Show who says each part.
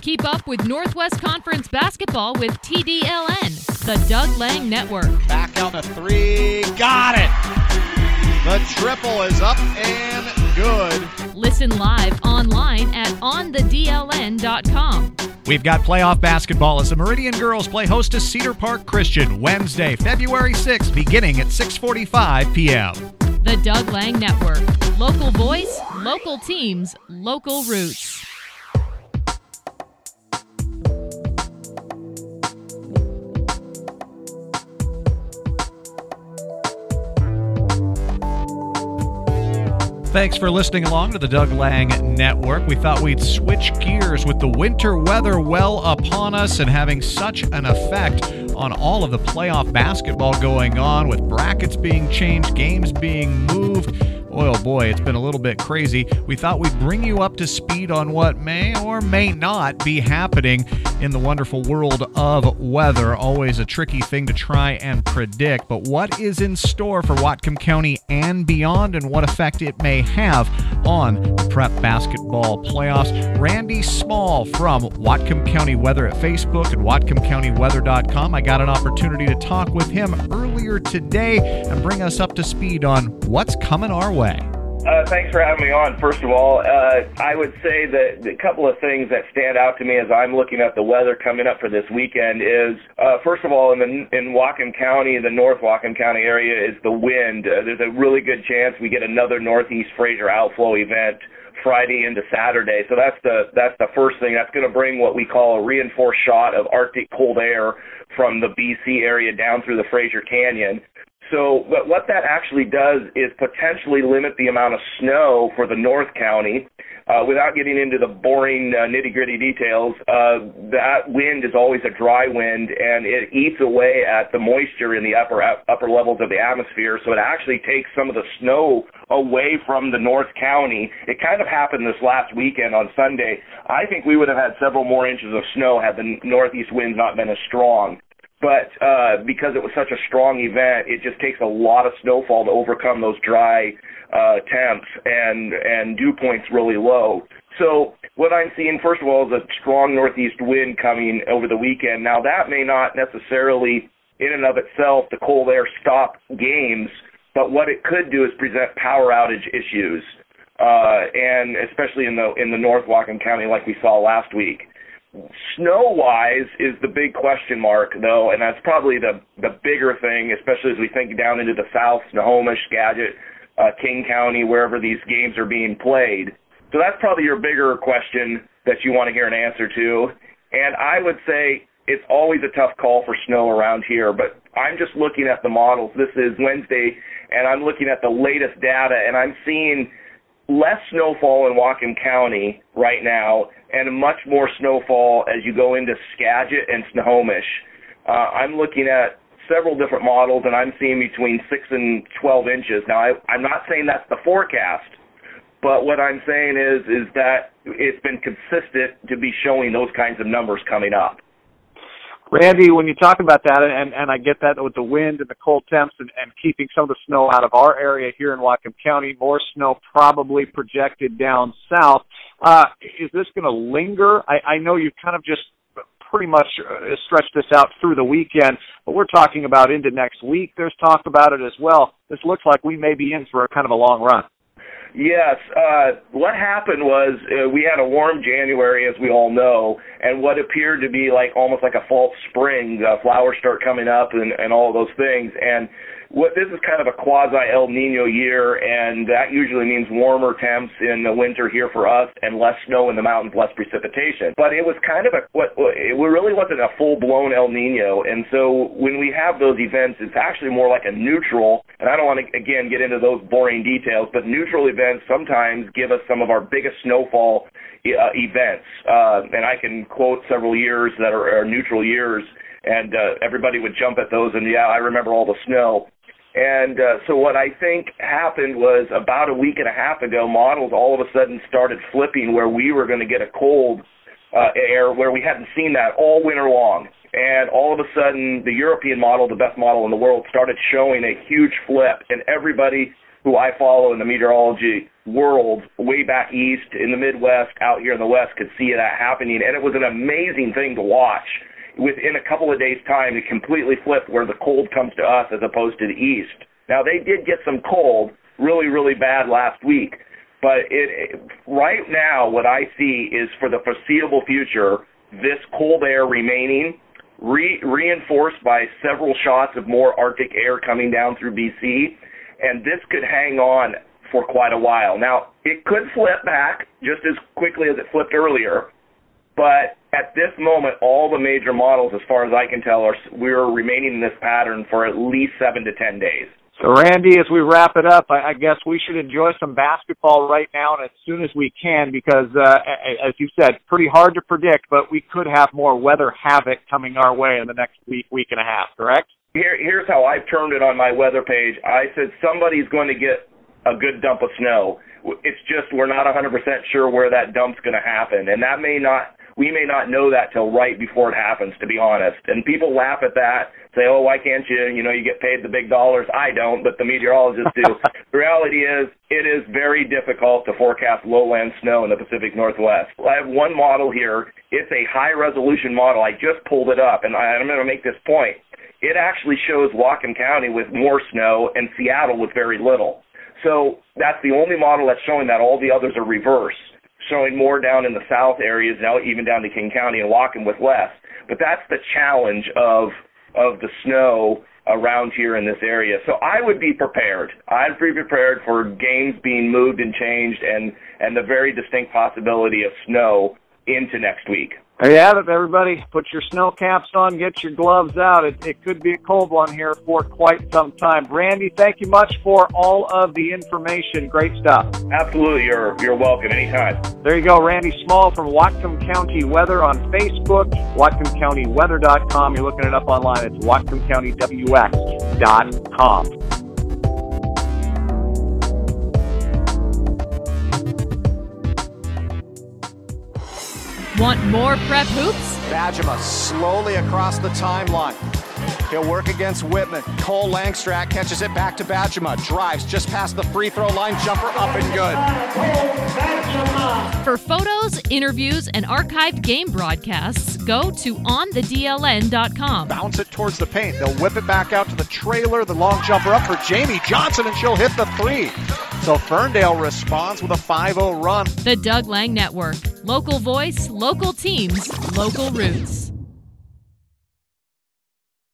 Speaker 1: Keep up with Northwest Conference basketball with TDLN, the Doug Lang Network.
Speaker 2: Back on the three. Got it. The triple is up and good.
Speaker 1: Listen live online at onthedln.com.
Speaker 3: We've got playoff basketball as the Meridian Girls play host to Cedar Park Christian Wednesday, February 6th, beginning at 6:45 p.m.
Speaker 1: The Doug Lang Network. Local voice, local teams, local roots.
Speaker 3: Thanks for listening along to the Doug Lang Network. We thought we'd switch gears with the winter weather well upon us and having such an effect on all of the playoff basketball going on with brackets being changed, games being moved. Oh boy, it's been a little bit crazy. We thought we'd bring you up to speed on what may or may not be happening in the wonderful world of weather. Always a tricky thing to try and predict, but what is in store for Whatcom County and beyond, and what effect it may have on the prep basketball playoffs? Randy Small from Whatcom County Weather at Facebook and WhatcomCountyWeather.com. I got an opportunity to talk with him earlier today and bring us up to speed on what's coming our way.
Speaker 4: Uh, thanks for having me on. First of all, uh, I would say that a couple of things that stand out to me as I'm looking at the weather coming up for this weekend is, uh, first of all, in the in Whatcom County, the North Whatcom County area, is the wind. Uh, there's a really good chance we get another Northeast Fraser outflow event Friday into Saturday. So that's the that's the first thing. That's going to bring what we call a reinforced shot of Arctic cold air from the BC area down through the Fraser Canyon. So but what that actually does is potentially limit the amount of snow for the North County. Uh, without getting into the boring uh, nitty gritty details, uh, that wind is always a dry wind and it eats away at the moisture in the upper upper levels of the atmosphere. So it actually takes some of the snow away from the North County. It kind of happened this last weekend on Sunday. I think we would have had several more inches of snow had the northeast winds not been as strong but uh, because it was such a strong event, it just takes a lot of snowfall to overcome those dry uh, temps and and dew points really low. So what I'm seeing, first of all, is a strong northeast wind coming over the weekend. Now that may not necessarily, in and of itself, the cold air stop games, but what it could do is present power outage issues, uh, and especially in the in the North Whatcom County, like we saw last week. Snow wise is the big question mark though, and that's probably the the bigger thing, especially as we think down into the south, Snohomish, Skagit, uh, King County, wherever these games are being played. So that's probably your bigger question that you want to hear an answer to. And I would say it's always a tough call for snow around here, but I'm just looking at the models. This is Wednesday, and I'm looking at the latest data, and I'm seeing less snowfall in Whatcom County right now and much more snowfall as you go into Skagit and Snohomish. Uh, I'm looking at several different models, and I'm seeing between 6 and 12 inches. Now, I, I'm not saying that's the forecast, but what I'm saying is is that it's been consistent to be showing those kinds of numbers coming up.
Speaker 5: Randy, when you talk about that, and, and I get that with the wind and the cold temps and, and keeping some of the snow out of our area here in Whatcom County, more snow probably projected down south. Uh, is this going to linger? I, I know you've kind of just pretty much uh, stretched this out through the weekend, but we're talking about into next week. There's talk about it as well. This looks like we may be in for a kind of a long run.
Speaker 4: Yes. Uh, what happened was uh, we had a warm January, as we all know, and what appeared to be like almost like a false spring. Uh, flowers start coming up and, and all those things. And what this is kind of a quasi El Nino year, and that usually means warmer temps in the winter here for us and less snow in the mountains, less precipitation. But it was kind of a what it really wasn't a full blown El Nino, and so when we have those events, it's actually more like a neutral. And I don't want to again get into those boring details, but neutral events sometimes give us some of our biggest snowfall uh, events, uh, and I can quote several years that are, are neutral years and uh, everybody would jump at those and yeah i remember all the snow and uh, so what I think happened was about a week and a half ago, models all of a sudden started flipping where we were going to get a cold uh, air where we hadn't seen that all winter long. And all of a sudden, the European model, the best model in the world, started showing a huge flip, and everybody who I follow in the meteorology world way back east in the Midwest, out here in the West, could see that happening. And it was an amazing thing to watch. Within a couple of days' time, it completely flipped where the cold comes to us as opposed to the east. Now, they did get some cold really, really bad last week. But it, right now, what I see is for the foreseeable future, this cold air remaining, re, reinforced by several shots of more Arctic air coming down through BC, and this could hang on for quite a while. Now, it could flip back just as quickly as it flipped earlier, but at this moment, all the major models, as far as I can tell, are we're remaining in this pattern for at least seven to ten days.
Speaker 5: So, Randy, as we wrap it up, I, I guess we should enjoy some basketball right now and as soon as we can because, uh, as you said, pretty hard to predict, but we could have more weather havoc coming our way in the next week, week and a half, correct?
Speaker 4: Here, here's how I've termed it on my weather page. I said somebody's going to get a good dump of snow. It's just we're not 100% sure where that dump's going to happen, and that may not we may not know that till right before it happens, to be honest. And people laugh at that, say, "Oh, why can't you? You know, you get paid the big dollars." I don't, but the meteorologists do. the reality is, it is very difficult to forecast lowland snow in the Pacific Northwest. I have one model here. It's a high resolution model. I just pulled it up, and I'm going to make this point. It actually shows Whatcom County with more snow and Seattle with very little. So that's the only model that's showing that. All the others are reverse showing more down in the south areas now, even down to King County and Whatcom with less. But that's the challenge of of the snow around here in this area. So I would be prepared. I'd be prepared for games being moved and changed, and and the very distinct possibility of snow into next week.
Speaker 5: There you have it, everybody. Put your snow caps on, get your gloves out. It, it could be a cold one here for quite some time. Randy, thank you much for all of the information. Great stuff.
Speaker 4: Absolutely. You're, you're welcome anytime.
Speaker 5: There you go. Randy Small from Whatcom County Weather on Facebook, WhatcomCountyWeather.com. You're looking it up online. It's WhatcomCountyWX.com.
Speaker 1: Want more prep hoops?
Speaker 2: Bajema slowly across the timeline. He'll work against Whitman. Cole Langstrat catches it back to Bajema. Drives just past the free throw line. Jumper up and good.
Speaker 1: For photos, interviews, and archived game broadcasts, go to onthedln.com.
Speaker 2: Bounce it towards the paint. They'll whip it back out to the trailer. The long jumper up for Jamie Johnson, and she'll hit the three. So Ferndale responds with a 5 0 run.
Speaker 1: The Doug Lang Network. Local voice, local teams, local roots.